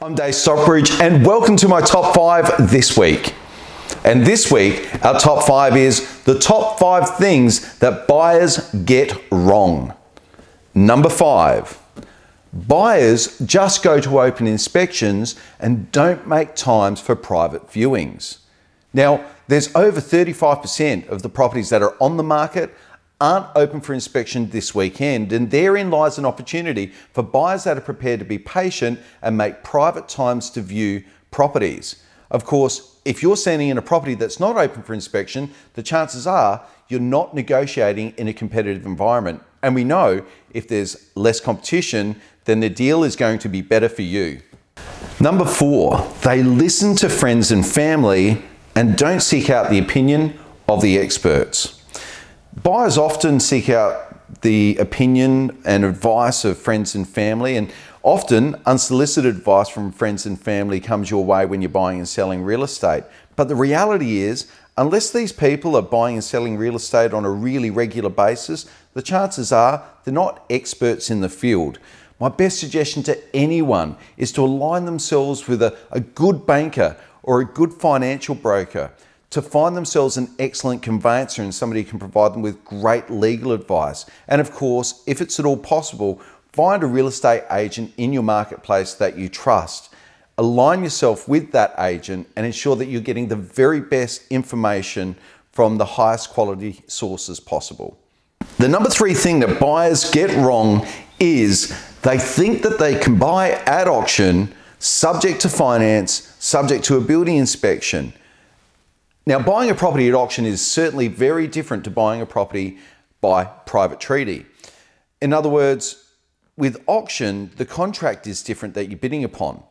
I'm Dave Stockbridge, and welcome to my top five this week. And this week, our top five is the top five things that buyers get wrong. Number five, buyers just go to open inspections and don't make times for private viewings. Now, there's over 35% of the properties that are on the market aren't open for inspection this weekend, and therein lies an opportunity for buyers that are prepared to be patient and make private times to view properties. Of course, if you're sending in a property that's not open for inspection, the chances are you're not negotiating in a competitive environment. And we know if there's less competition, then the deal is going to be better for you. Number four, they listen to friends and family and don't seek out the opinion of the experts. Buyers often seek out the opinion and advice of friends and family, and often unsolicited advice from friends and family comes your way when you're buying and selling real estate. But the reality is, unless these people are buying and selling real estate on a really regular basis, the chances are they're not experts in the field. My best suggestion to anyone is to align themselves with a, a good banker or a good financial broker to find themselves an excellent conveyancer and somebody who can provide them with great legal advice. And of course, if it's at all possible, find a real estate agent in your marketplace that you trust. Align yourself with that agent and ensure that you're getting the very best information from the highest quality sources possible. The number three thing that buyers get wrong is they think that they can buy at auction subject to finance, subject to a building inspection. Now, buying a property at auction is certainly very different to buying a property by private treaty. In other words, with auction, the contract is different that you're bidding upon.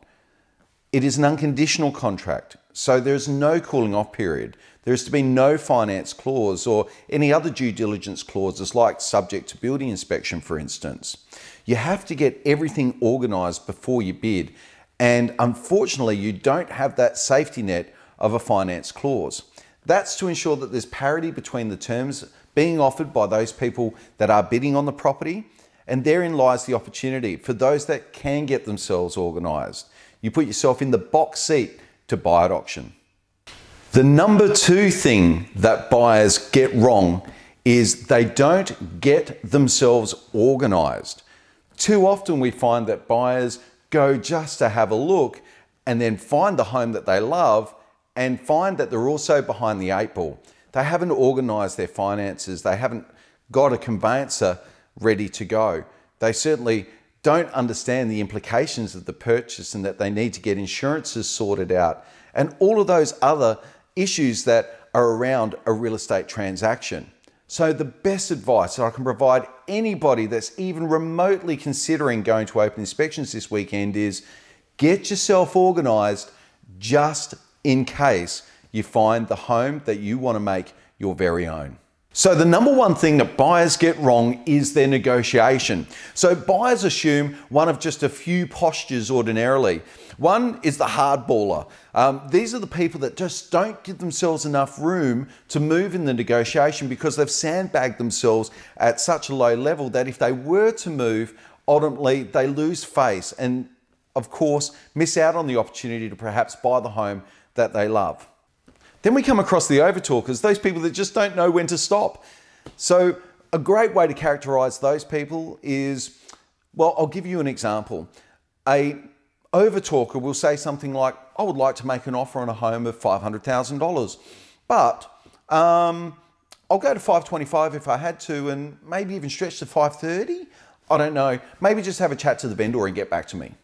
It is an unconditional contract, so there's no cooling off period. There is to be no finance clause or any other due diligence clauses like subject to building inspection, for instance. You have to get everything organised before you bid, and unfortunately, you don't have that safety net of a finance clause. That's to ensure that there's parity between the terms being offered by those people that are bidding on the property, and therein lies the opportunity for those that can get themselves organised. You put yourself in the box seat to buy at auction. The number two thing that buyers get wrong is they don't get themselves organised. Too often we find that buyers go just to have a look and then find the home that they love and find that they're also behind the eight ball. They haven't organised their finances, they haven't got a conveyancer ready to go. They certainly don't understand the implications of the purchase and that they need to get insurances sorted out and all of those other issues that are around a real estate transaction. So, the best advice that I can provide anybody that's even remotely considering going to open inspections this weekend is get yourself organised just in case you find the home that you want to make your very own. So, the number one thing that buyers get wrong is their negotiation. So, buyers assume one of just a few postures ordinarily. One is the hardballer. Um, these are the people that just don't give themselves enough room to move in the negotiation because they've sandbagged themselves at such a low level that if they were to move, ultimately they lose face and, of course, miss out on the opportunity to perhaps buy the home that they love. Then we come across the overtalkers, those people that just don't know when to stop. So, a great way to characterize those people is well, I'll give you an example. A overtalker will say something like, I would like to make an offer on a home of $500,000, but um, I'll go to 525 if I had to, and maybe even stretch to 530. I don't know. Maybe just have a chat to the vendor and get back to me.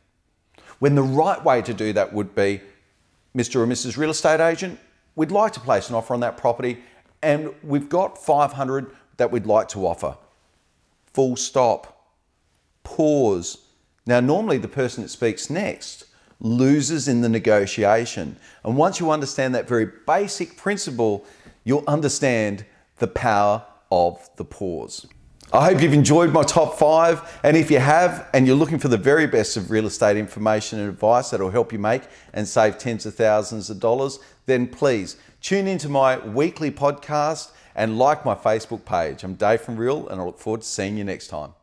When the right way to do that would be Mr. or Mrs. Real Estate Agent, we'd like to place an offer on that property and we've got 500 that we'd like to offer. Full stop. Pause. Now, normally the person that speaks next loses in the negotiation. And once you understand that very basic principle, you'll understand the power of the pause. I hope you've enjoyed my top five. And if you have, and you're looking for the very best of real estate information and advice that'll help you make and save tens of thousands of dollars, then please tune into my weekly podcast and like my Facebook page. I'm Dave from Real, and I look forward to seeing you next time.